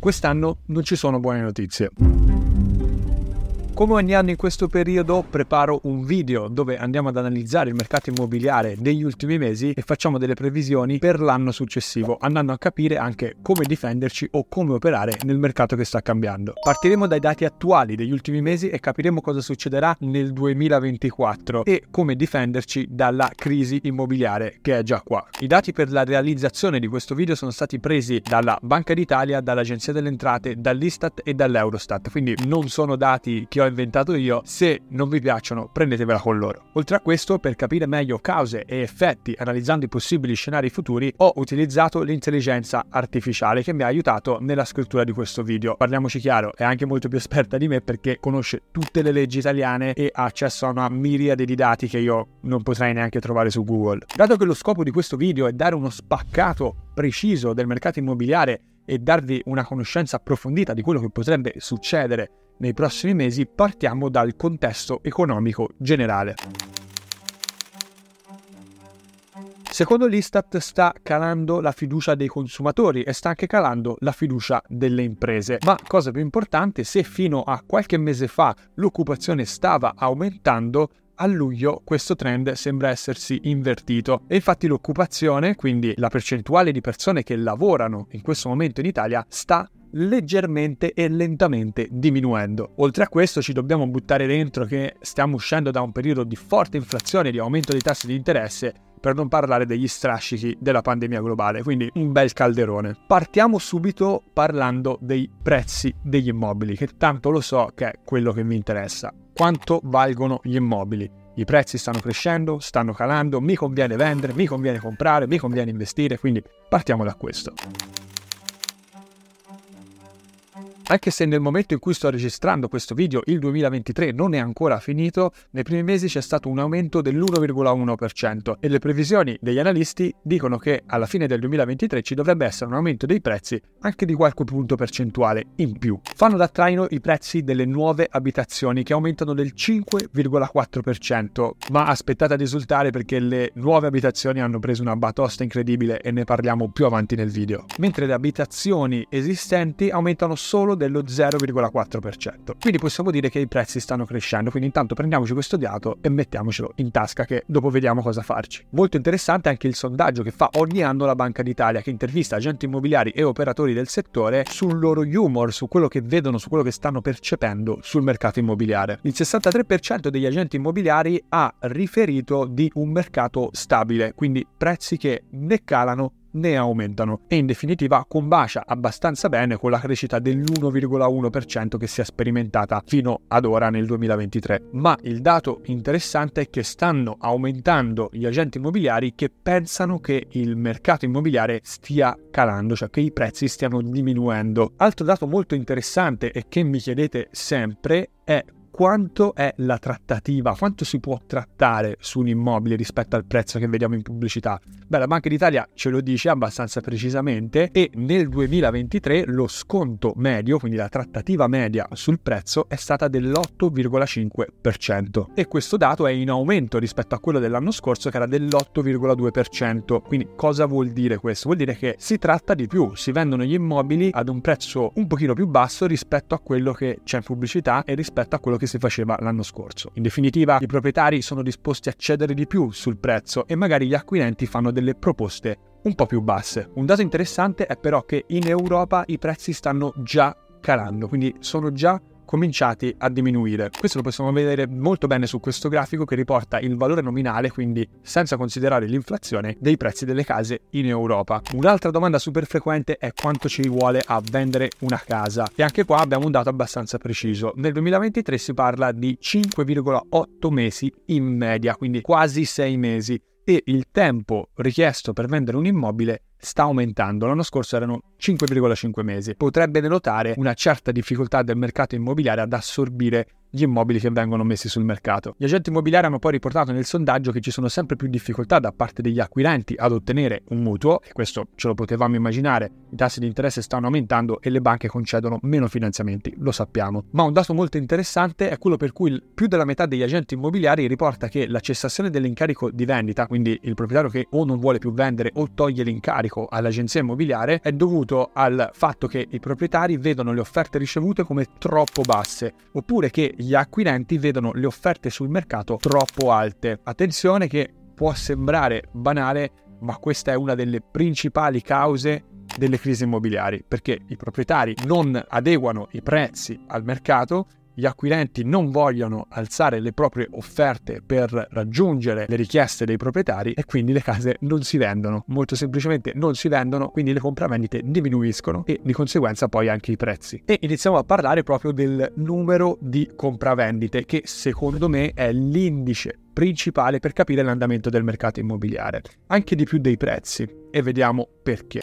Quest'anno non ci sono buone notizie. Come ogni anno in questo periodo preparo un video dove andiamo ad analizzare il mercato immobiliare degli ultimi mesi e facciamo delle previsioni per l'anno successivo, andando a capire anche come difenderci o come operare nel mercato che sta cambiando. Partiremo dai dati attuali degli ultimi mesi e capiremo cosa succederà nel 2024 e come difenderci dalla crisi immobiliare che è già qua. I dati per la realizzazione di questo video sono stati presi dalla Banca d'Italia, dall'Agenzia delle Entrate, dall'Istat e dall'Eurostat, quindi non sono dati che ho inventato io, se non vi piacciono prendetevela con loro. Oltre a questo, per capire meglio cause e effetti analizzando i possibili scenari futuri, ho utilizzato l'intelligenza artificiale che mi ha aiutato nella scrittura di questo video. Parliamoci chiaro, è anche molto più esperta di me perché conosce tutte le leggi italiane e ha accesso a una miriade di dati che io non potrei neanche trovare su Google. Dato che lo scopo di questo video è dare uno spaccato preciso del mercato immobiliare e darvi una conoscenza approfondita di quello che potrebbe succedere nei prossimi mesi, partiamo dal contesto economico generale. Secondo l'Istat sta calando la fiducia dei consumatori e sta anche calando la fiducia delle imprese. Ma cosa più importante, se fino a qualche mese fa l'occupazione stava aumentando, a luglio questo trend sembra essersi invertito e infatti l'occupazione, quindi la percentuale di persone che lavorano in questo momento in Italia, sta leggermente e lentamente diminuendo. Oltre a questo ci dobbiamo buttare dentro che stiamo uscendo da un periodo di forte inflazione di aumento dei tassi di interesse per non parlare degli strascichi della pandemia globale, quindi un bel calderone. Partiamo subito parlando dei prezzi degli immobili, che tanto lo so che è quello che mi interessa. Quanto valgono gli immobili? I prezzi stanno crescendo, stanno calando, mi conviene vendere, mi conviene comprare, mi conviene investire, quindi partiamo da questo. Anche se nel momento in cui sto registrando questo video il 2023 non è ancora finito, nei primi mesi c'è stato un aumento dell'1,1% e le previsioni degli analisti dicono che alla fine del 2023 ci dovrebbe essere un aumento dei prezzi anche di qualche punto percentuale in più. Fanno da traino i prezzi delle nuove abitazioni che aumentano del 5,4%, ma aspettate ad esultare perché le nuove abitazioni hanno preso una batosta incredibile e ne parliamo più avanti nel video. Mentre le abitazioni esistenti aumentano solo dello 0,4%. Quindi possiamo dire che i prezzi stanno crescendo, quindi intanto prendiamoci questo dato e mettiamocelo in tasca che dopo vediamo cosa farci. Molto interessante anche il sondaggio che fa ogni anno la Banca d'Italia che intervista agenti immobiliari e operatori del settore sul loro humor, su quello che vedono, su quello che stanno percependo sul mercato immobiliare. Il 63% degli agenti immobiliari ha riferito di un mercato stabile, quindi prezzi che né calano ne aumentano e in definitiva combacia abbastanza bene con la crescita dell'1,1% che si è sperimentata fino ad ora nel 2023. Ma il dato interessante è che stanno aumentando gli agenti immobiliari che pensano che il mercato immobiliare stia calando, cioè che i prezzi stiano diminuendo. Altro dato molto interessante e che mi chiedete sempre è quanto è la trattativa, quanto si può trattare su un immobile rispetto al prezzo che vediamo in pubblicità. Beh, la Banca d'Italia ce lo dice abbastanza precisamente e nel 2023 lo sconto medio, quindi la trattativa media sul prezzo, è stata dell'8,5% e questo dato è in aumento rispetto a quello dell'anno scorso che era dell'8,2%. Quindi cosa vuol dire questo? Vuol dire che si tratta di più, si vendono gli immobili ad un prezzo un pochino più basso rispetto a quello che c'è in pubblicità e rispetto a quello che si faceva l'anno scorso. In definitiva, i proprietari sono disposti a cedere di più sul prezzo e magari gli acquirenti fanno delle proposte un po' più basse. Un dato interessante è però che in Europa i prezzi stanno già calando, quindi sono già cominciati a diminuire. Questo lo possiamo vedere molto bene su questo grafico che riporta il valore nominale, quindi senza considerare l'inflazione, dei prezzi delle case in Europa. Un'altra domanda super frequente è quanto ci vuole a vendere una casa e anche qua abbiamo un dato abbastanza preciso. Nel 2023 si parla di 5,8 mesi in media, quindi quasi 6 mesi e il tempo richiesto per vendere un immobile sta aumentando. L'anno scorso erano 5,5 mesi. Potrebbe denotare una certa difficoltà del mercato immobiliare ad assorbire gli immobili che vengono messi sul mercato. Gli agenti immobiliari hanno poi riportato nel sondaggio che ci sono sempre più difficoltà da parte degli acquirenti ad ottenere un mutuo, e questo ce lo potevamo immaginare, i tassi di interesse stanno aumentando e le banche concedono meno finanziamenti, lo sappiamo. Ma un dato molto interessante è quello per cui più della metà degli agenti immobiliari riporta che la cessazione dell'incarico di vendita, quindi il proprietario che o non vuole più vendere o toglie l'incarico all'agenzia immobiliare, è dovuto al fatto che i proprietari vedono le offerte ricevute come troppo basse, oppure che gli acquirenti vedono le offerte sul mercato troppo alte. Attenzione che può sembrare banale, ma questa è una delle principali cause delle crisi immobiliari, perché i proprietari non adeguano i prezzi al mercato gli acquirenti non vogliono alzare le proprie offerte per raggiungere le richieste dei proprietari e quindi le case non si vendono. Molto semplicemente non si vendono, quindi le compravendite diminuiscono e di conseguenza poi anche i prezzi. E iniziamo a parlare proprio del numero di compravendite che secondo me è l'indice principale per capire l'andamento del mercato immobiliare, anche di più dei prezzi e vediamo perché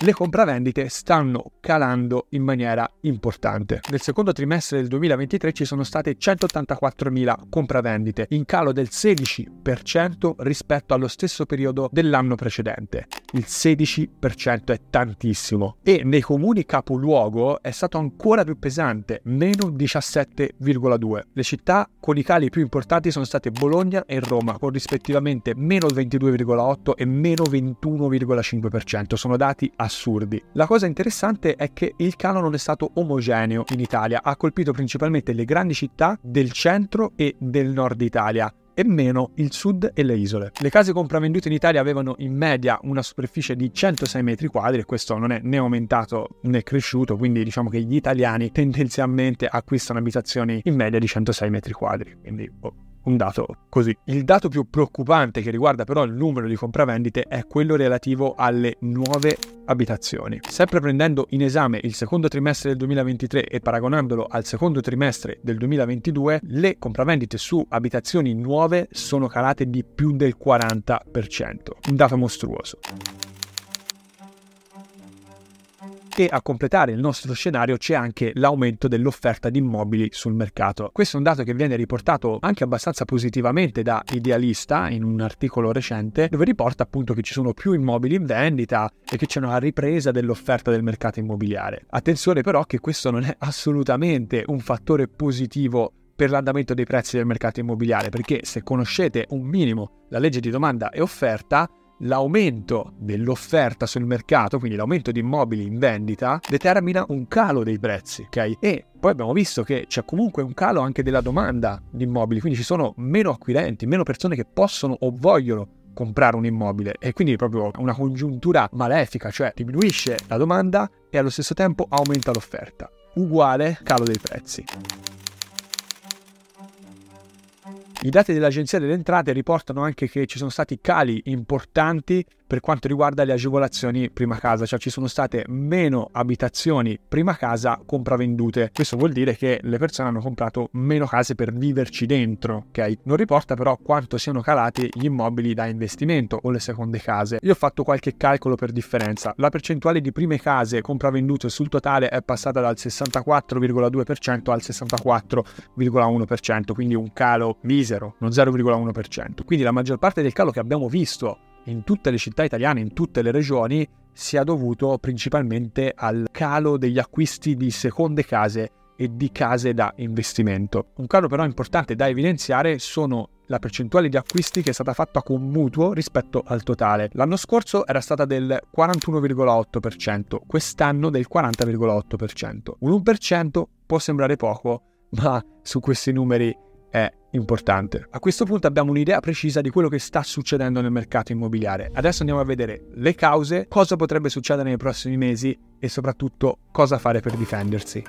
le compravendite stanno calando in maniera importante. Nel secondo trimestre del 2023 ci sono state 184.000 compravendite, in calo del 16% rispetto allo stesso periodo dell'anno precedente. Il 16% è tantissimo e nei comuni capoluogo è stato ancora più pesante, meno 17,2. Le città con i cali più importanti sono state Bologna e Roma, con rispettivamente meno 22,8 e meno 21,5%. Sono dati a assurdi. La cosa interessante è che il calo non è stato omogeneo in Italia, ha colpito principalmente le grandi città del centro e del nord Italia e meno il sud e le isole. Le case compravendute in Italia avevano in media una superficie di 106 metri quadri e questo non è né aumentato né cresciuto, quindi diciamo che gli italiani tendenzialmente acquistano abitazioni in media di 106 metri quadri, quindi oh, un dato così. Il dato più preoccupante che riguarda però il numero di compravendite è quello relativo alle nuove abitazioni. Sempre prendendo in esame il secondo trimestre del 2023 e paragonandolo al secondo trimestre del 2022, le compravendite su abitazioni nuove sono calate di più del 40%, un dato mostruoso. E a completare il nostro scenario c'è anche l'aumento dell'offerta di immobili sul mercato. Questo è un dato che viene riportato anche abbastanza positivamente da Idealista in un articolo recente dove riporta appunto che ci sono più immobili in vendita e che c'è una ripresa dell'offerta del mercato immobiliare. Attenzione però che questo non è assolutamente un fattore positivo per l'andamento dei prezzi del mercato immobiliare, perché se conoscete un minimo la legge di domanda e offerta, l'aumento dell'offerta sul mercato, quindi l'aumento di immobili in vendita, determina un calo dei prezzi, ok? E poi abbiamo visto che c'è comunque un calo anche della domanda di immobili, quindi ci sono meno acquirenti, meno persone che possono o vogliono comprare un immobile e quindi proprio una congiuntura malefica, cioè diminuisce la domanda e allo stesso tempo aumenta l'offerta. Uguale calo dei prezzi. I dati dell'Agenzia delle Entrate riportano anche che ci sono stati cali importanti per quanto riguarda le agevolazioni prima casa, cioè ci sono state meno abitazioni prima casa compravendute. Questo vuol dire che le persone hanno comprato meno case per viverci dentro, ok? Non riporta però quanto siano calati gli immobili da investimento o le seconde case. Io ho fatto qualche calcolo per differenza. La percentuale di prime case compravendute sul totale è passata dal 64,2% al 64,1%, quindi un calo misero, non 0,1%. Quindi la maggior parte del calo che abbiamo visto in tutte le città italiane, in tutte le regioni, sia dovuto principalmente al calo degli acquisti di seconde case e di case da investimento. Un calo però importante da evidenziare sono la percentuale di acquisti che è stata fatta con mutuo rispetto al totale. L'anno scorso era stata del 41,8%, quest'anno del 40,8%. Un 1% può sembrare poco, ma su questi numeri è importante. A questo punto abbiamo un'idea precisa di quello che sta succedendo nel mercato immobiliare. Adesso andiamo a vedere le cause, cosa potrebbe succedere nei prossimi mesi e soprattutto cosa fare per difendersi.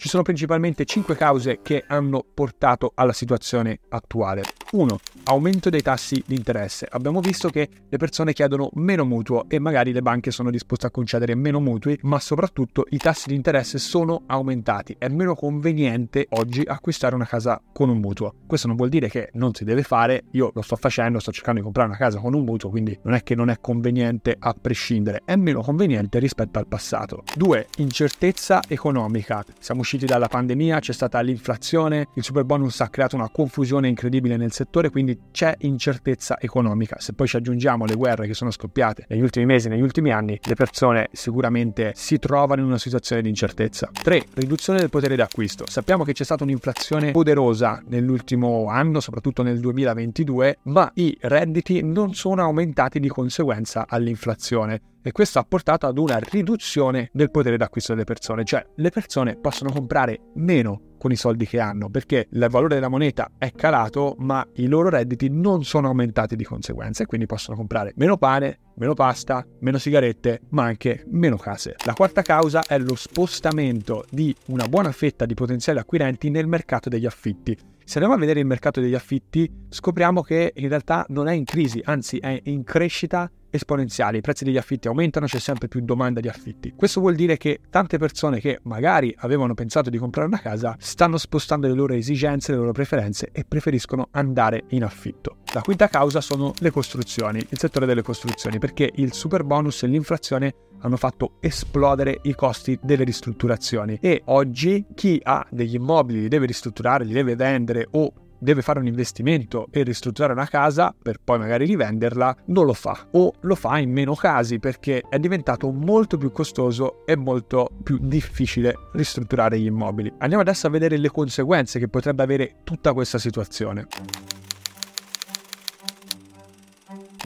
Ci sono principalmente 5 cause che hanno portato alla situazione attuale. 1. Aumento dei tassi di interesse. Abbiamo visto che le persone chiedono meno mutuo e magari le banche sono disposte a concedere meno mutui, ma soprattutto i tassi di interesse sono aumentati. È meno conveniente oggi acquistare una casa con un mutuo. Questo non vuol dire che non si deve fare, io lo sto facendo, sto cercando di comprare una casa con un mutuo, quindi non è che non è conveniente a prescindere, è meno conveniente rispetto al passato. 2. Incertezza economica. Siamo usciti dalla pandemia, c'è stata l'inflazione, il super bonus ha creato una confusione incredibile nel settore, quindi c'è incertezza economica. Se poi ci aggiungiamo le guerre che sono scoppiate negli ultimi mesi, negli ultimi anni, le persone sicuramente si trovano in una situazione di incertezza. 3. Riduzione del potere d'acquisto. Sappiamo che c'è stata un'inflazione poderosa nell'ultimo anno, soprattutto nel 2022, ma i redditi non sono aumentati di conseguenza all'inflazione e questo ha portato ad una riduzione del potere d'acquisto delle persone, cioè le persone possono comprare meno con i soldi che hanno perché il valore della moneta è calato ma i loro redditi non sono aumentati di conseguenza e quindi possono comprare meno pane, meno pasta, meno sigarette ma anche meno case. La quarta causa è lo spostamento di una buona fetta di potenziali acquirenti nel mercato degli affitti. Se andiamo a vedere il mercato degli affitti, scopriamo che in realtà non è in crisi, anzi è in crescita esponenziali, i prezzi degli affitti aumentano, c'è sempre più domanda di affitti. Questo vuol dire che tante persone che magari avevano pensato di comprare una casa stanno spostando le loro esigenze, le loro preferenze e preferiscono andare in affitto. La quinta causa sono le costruzioni, il settore delle costruzioni, perché il super bonus e l'inflazione hanno fatto esplodere i costi delle ristrutturazioni e oggi chi ha degli immobili li deve ristrutturare, li deve vendere o deve fare un investimento e ristrutturare una casa per poi magari rivenderla, non lo fa o lo fa in meno casi perché è diventato molto più costoso e molto più difficile ristrutturare gli immobili. Andiamo adesso a vedere le conseguenze che potrebbe avere tutta questa situazione.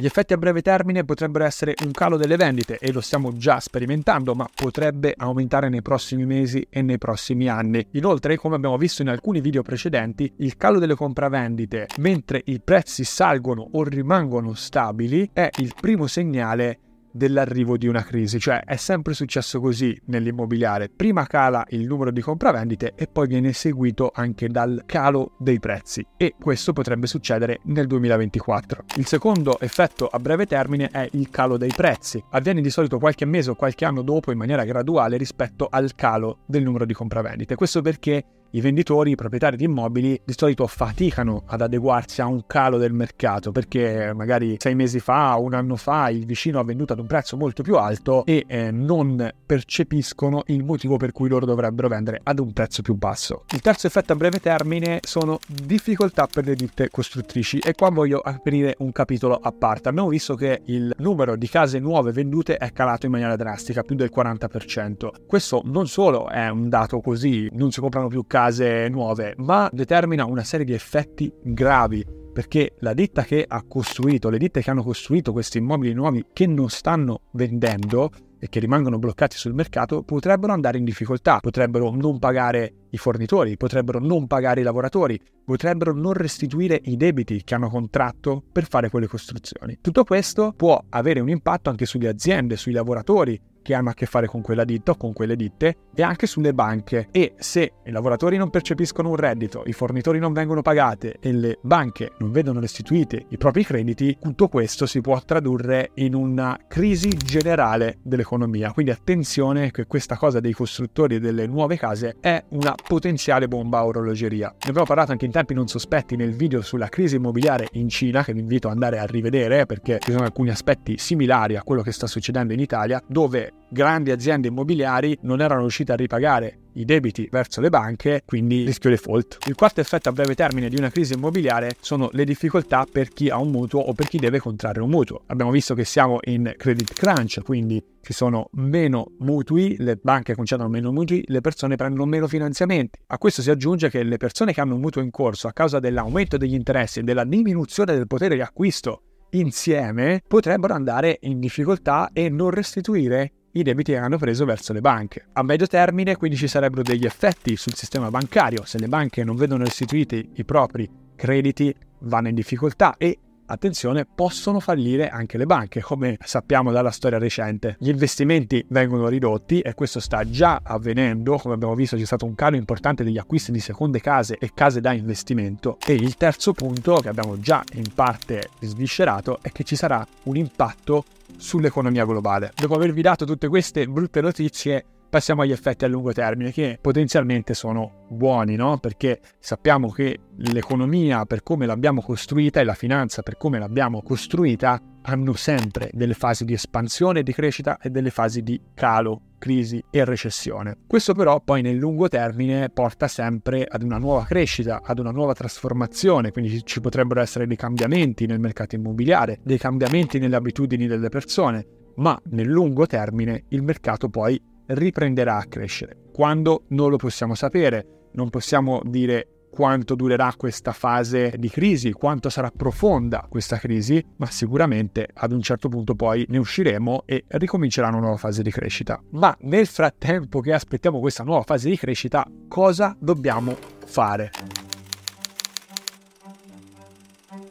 Gli effetti a breve termine potrebbero essere un calo delle vendite e lo stiamo già sperimentando, ma potrebbe aumentare nei prossimi mesi e nei prossimi anni. Inoltre, come abbiamo visto in alcuni video precedenti, il calo delle compravendite mentre i prezzi salgono o rimangono stabili è il primo segnale dell'arrivo di una crisi, cioè è sempre successo così nell'immobiliare, prima cala il numero di compravendite e poi viene seguito anche dal calo dei prezzi. E questo potrebbe succedere nel 2024. Il secondo effetto a breve termine è il calo dei prezzi, avviene di solito qualche mese o qualche anno dopo in maniera graduale rispetto al calo del numero di compravendite, questo perché i venditori, i proprietari di immobili di solito faticano ad adeguarsi a un calo del mercato perché magari sei mesi fa un anno fa il vicino ha venduto ad un prezzo molto più alto e eh, non percepiscono il motivo per cui loro dovrebbero vendere ad un prezzo più basso. Il terzo effetto a breve termine sono difficoltà per le ditte costruttrici e qua voglio aprire un capitolo a parte. Abbiamo visto che il numero di case nuove vendute è calato in maniera drastica, più del 40%. Questo non solo è un dato così, non si comprano più case case nuove, ma determina una serie di effetti gravi perché la ditta che ha costruito, le ditte che hanno costruito questi immobili nuovi che non stanno vendendo e che rimangono bloccati sul mercato potrebbero andare in difficoltà, potrebbero non pagare i fornitori, potrebbero non pagare i lavoratori, potrebbero non restituire i debiti che hanno contratto per fare quelle costruzioni. Tutto questo può avere un impatto anche sulle aziende, sui lavoratori che hanno a che fare con quella ditta o con quelle ditte e anche sulle banche e se i lavoratori non percepiscono un reddito, i fornitori non vengono pagate e le banche non vedono restituiti i propri crediti, tutto questo si può tradurre in una crisi generale dell'economia. Quindi attenzione che questa cosa dei costruttori delle nuove case è una potenziale bomba a orologeria. Ne abbiamo parlato anche in tempi non sospetti nel video sulla crisi immobiliare in Cina che vi invito ad andare a rivedere perché ci sono alcuni aspetti similari a quello che sta succedendo in Italia dove grandi aziende immobiliari non erano riuscite a ripagare i debiti verso le banche, quindi rischio default. Il quarto effetto a breve termine di una crisi immobiliare sono le difficoltà per chi ha un mutuo o per chi deve contrarre un mutuo. Abbiamo visto che siamo in credit crunch, quindi ci sono meno mutui, le banche concedono meno mutui, le persone prendono meno finanziamenti. A questo si aggiunge che le persone che hanno un mutuo in corso a causa dell'aumento degli interessi e della diminuzione del potere di acquisto insieme potrebbero andare in difficoltà e non restituire i debiti che hanno preso verso le banche. A medio termine quindi ci sarebbero degli effetti sul sistema bancario, se le banche non vedono restituiti i propri crediti vanno in difficoltà e attenzione, possono fallire anche le banche, come sappiamo dalla storia recente. Gli investimenti vengono ridotti e questo sta già avvenendo, come abbiamo visto c'è stato un calo importante degli acquisti di seconde case e case da investimento. E il terzo punto, che abbiamo già in parte sviscerato, è che ci sarà un impatto sull'economia globale. Dopo avervi dato tutte queste brutte notizie, passiamo agli effetti a lungo termine che potenzialmente sono buoni, no? Perché sappiamo che l'economia per come l'abbiamo costruita e la finanza per come l'abbiamo costruita hanno sempre delle fasi di espansione e di crescita e delle fasi di calo, crisi e recessione. Questo però poi nel lungo termine porta sempre ad una nuova crescita, ad una nuova trasformazione, quindi ci potrebbero essere dei cambiamenti nel mercato immobiliare, dei cambiamenti nelle abitudini delle persone, ma nel lungo termine il mercato poi riprenderà a crescere. Quando non lo possiamo sapere, non possiamo dire quanto durerà questa fase di crisi, quanto sarà profonda questa crisi, ma sicuramente ad un certo punto poi ne usciremo e ricomincerà una nuova fase di crescita. Ma nel frattempo che aspettiamo questa nuova fase di crescita, cosa dobbiamo fare?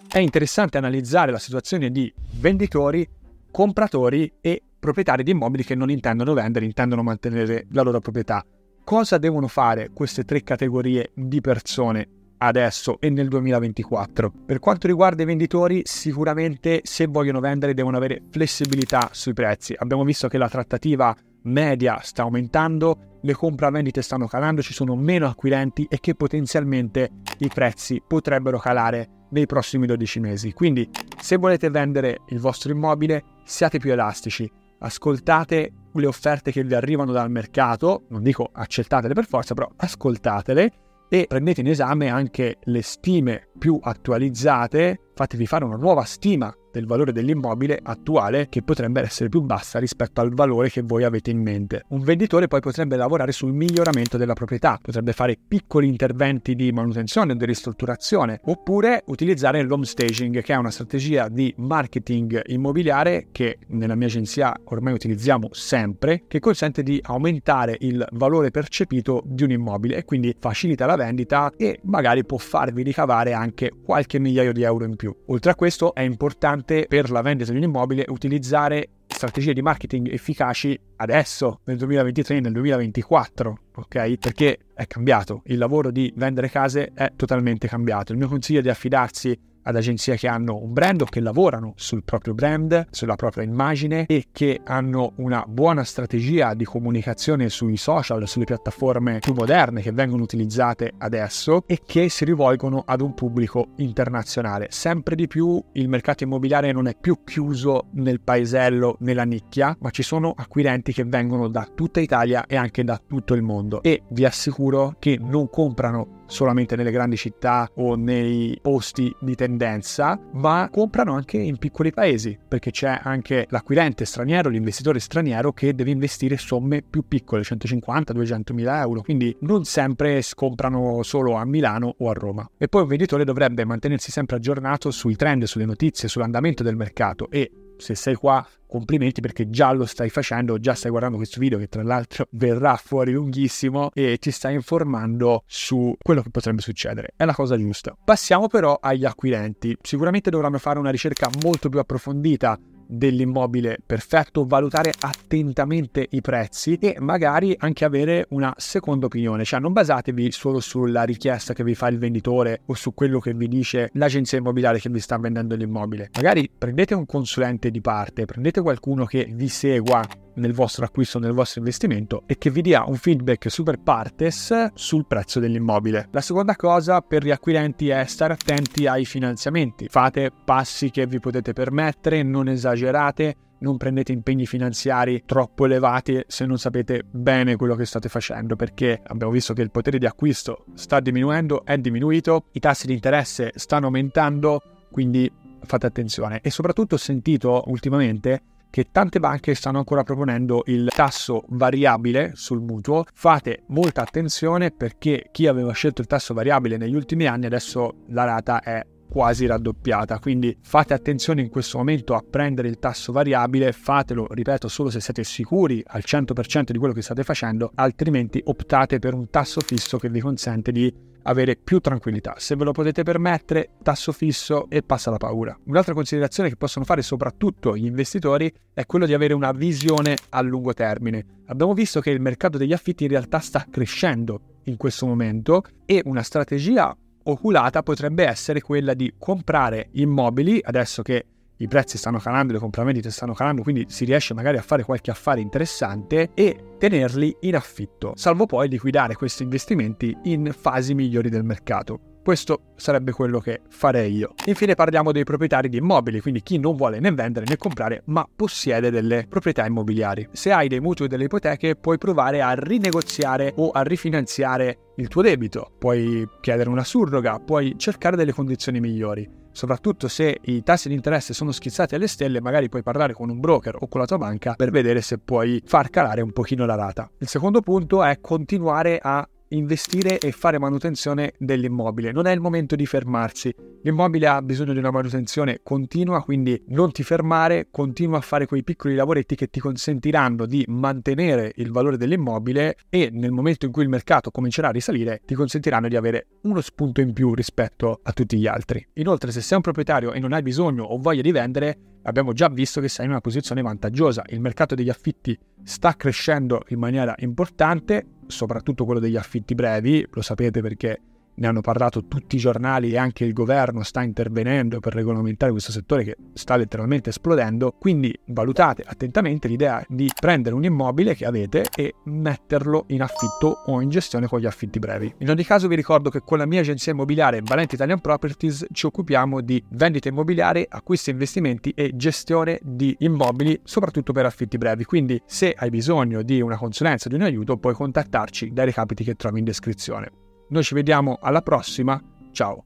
È interessante analizzare la situazione di venditori, compratori e proprietari di immobili che non intendono vendere, intendono mantenere la loro proprietà cosa devono fare queste tre categorie di persone adesso e nel 2024. Per quanto riguarda i venditori, sicuramente se vogliono vendere devono avere flessibilità sui prezzi. Abbiamo visto che la trattativa media sta aumentando, le compravendite stanno calando, ci sono meno acquirenti e che potenzialmente i prezzi potrebbero calare nei prossimi 12 mesi. Quindi se volete vendere il vostro immobile, siate più elastici, ascoltate le offerte che vi arrivano dal mercato, non dico accettatele per forza, però ascoltatele e prendete in esame anche le stime più attualizzate, fatevi fare una nuova stima del valore dell'immobile attuale che potrebbe essere più bassa rispetto al valore che voi avete in mente. Un venditore poi potrebbe lavorare sul miglioramento della proprietà, potrebbe fare piccoli interventi di manutenzione o di ristrutturazione, oppure utilizzare l'home staging, che è una strategia di marketing immobiliare che nella mia agenzia ormai utilizziamo sempre, che consente di aumentare il valore percepito di un immobile e quindi facilita la vendita e magari può farvi ricavare anche qualche migliaio di euro in più. Oltre a questo è importante importante per la vendita di un immobile utilizzare strategie di marketing efficaci adesso, nel 2023 nel 2024, ok? Perché è cambiato, il lavoro di vendere case è totalmente cambiato. Il mio consiglio è di affidarsi ad agenzie che hanno un brand o che lavorano sul proprio brand, sulla propria immagine e che hanno una buona strategia di comunicazione sui social, sulle piattaforme più moderne che vengono utilizzate adesso e che si rivolgono ad un pubblico internazionale. Sempre di più il mercato immobiliare non è più chiuso nel paesello, nella nicchia, ma ci sono acquirenti che vengono da tutta Italia e anche da tutto il mondo e vi assicuro che non comprano solamente nelle grandi città o nei posti di tendenza, ma comprano anche in piccoli paesi, perché c'è anche l'acquirente straniero, l'investitore straniero che deve investire somme più piccole, 150-200 mila euro, quindi non sempre comprano solo a Milano o a Roma. E poi un venditore dovrebbe mantenersi sempre aggiornato sui trend, sulle notizie, sull'andamento del mercato e se sei qua complimenti perché già lo stai facendo, già stai guardando questo video che tra l'altro verrà fuori lunghissimo e ti stai informando su quello che potrebbe succedere. È la cosa giusta. Passiamo però agli acquirenti. Sicuramente dovranno fare una ricerca molto più approfondita dell'immobile perfetto, valutare attentamente i prezzi e magari anche avere una seconda opinione, cioè non basatevi solo sulla richiesta che vi fa il venditore o su quello che vi dice l'agenzia immobiliare che vi sta vendendo l'immobile. Magari prendete un consulente di parte, prendete qualcuno che vi segua nel vostro acquisto, nel vostro investimento e che vi dia un feedback super partes sul prezzo dell'immobile. La seconda cosa per gli acquirenti è stare attenti ai finanziamenti. Fate passi che vi potete permettere, non esagerate, non prendete impegni finanziari troppo elevati se non sapete bene quello che state facendo, perché abbiamo visto che il potere di acquisto sta diminuendo, è diminuito, i tassi di interesse stanno aumentando, quindi fate attenzione. E soprattutto ho sentito ultimamente che tante banche stanno ancora proponendo il tasso variabile sul mutuo. Fate molta attenzione perché chi aveva scelto il tasso variabile negli ultimi anni adesso la rata è quasi raddoppiata. Quindi fate attenzione in questo momento a prendere il tasso variabile, fatelo, ripeto, solo se siete sicuri al 100% di quello che state facendo, altrimenti optate per un tasso fisso che vi consente di avere più tranquillità. Se ve lo potete permettere, tasso fisso e passa la paura. Un'altra considerazione che possono fare soprattutto gli investitori è quello di avere una visione a lungo termine. Abbiamo visto che il mercato degli affitti in realtà sta crescendo in questo momento e una strategia oculata potrebbe essere quella di comprare immobili adesso che i prezzi stanno calando, le compravendite stanno calando, quindi si riesce magari a fare qualche affare interessante e tenerli in affitto, salvo poi liquidare questi investimenti in fasi migliori del mercato. Questo sarebbe quello che farei io. Infine parliamo dei proprietari di immobili, quindi chi non vuole né vendere né comprare, ma possiede delle proprietà immobiliari. Se hai dei mutui e delle ipoteche, puoi provare a rinegoziare o a rifinanziare il tuo debito, puoi chiedere una surroga, puoi cercare delle condizioni migliori soprattutto se i tassi di interesse sono schizzati alle stelle, magari puoi parlare con un broker o con la tua banca per vedere se puoi far calare un pochino la rata. Il secondo punto è continuare a investire e fare manutenzione dell'immobile. Non è il momento di fermarsi. L'immobile ha bisogno di una manutenzione continua, quindi non ti fermare, continua a fare quei piccoli lavoretti che ti consentiranno di mantenere il valore dell'immobile e nel momento in cui il mercato comincerà a risalire ti consentiranno di avere uno spunto in più rispetto a tutti gli altri. Inoltre, se sei un proprietario e non hai bisogno o voglia di vendere, abbiamo già visto che sei in una posizione vantaggiosa. Il mercato degli affitti sta crescendo in maniera importante, soprattutto quello degli affitti brevi, lo sapete perché ne hanno parlato tutti i giornali e anche il governo sta intervenendo per regolamentare questo settore che sta letteralmente esplodendo, quindi valutate attentamente l'idea di prendere un immobile che avete e metterlo in affitto o in gestione con gli affitti brevi. In ogni caso vi ricordo che con la mia agenzia immobiliare Valente Italian Properties ci occupiamo di vendita immobiliare, acquisti e investimenti e gestione di immobili, soprattutto per affitti brevi, quindi se hai bisogno di una consulenza, di un aiuto, puoi contattarci dai recapiti che trovi in descrizione. Noi ci vediamo alla prossima, ciao!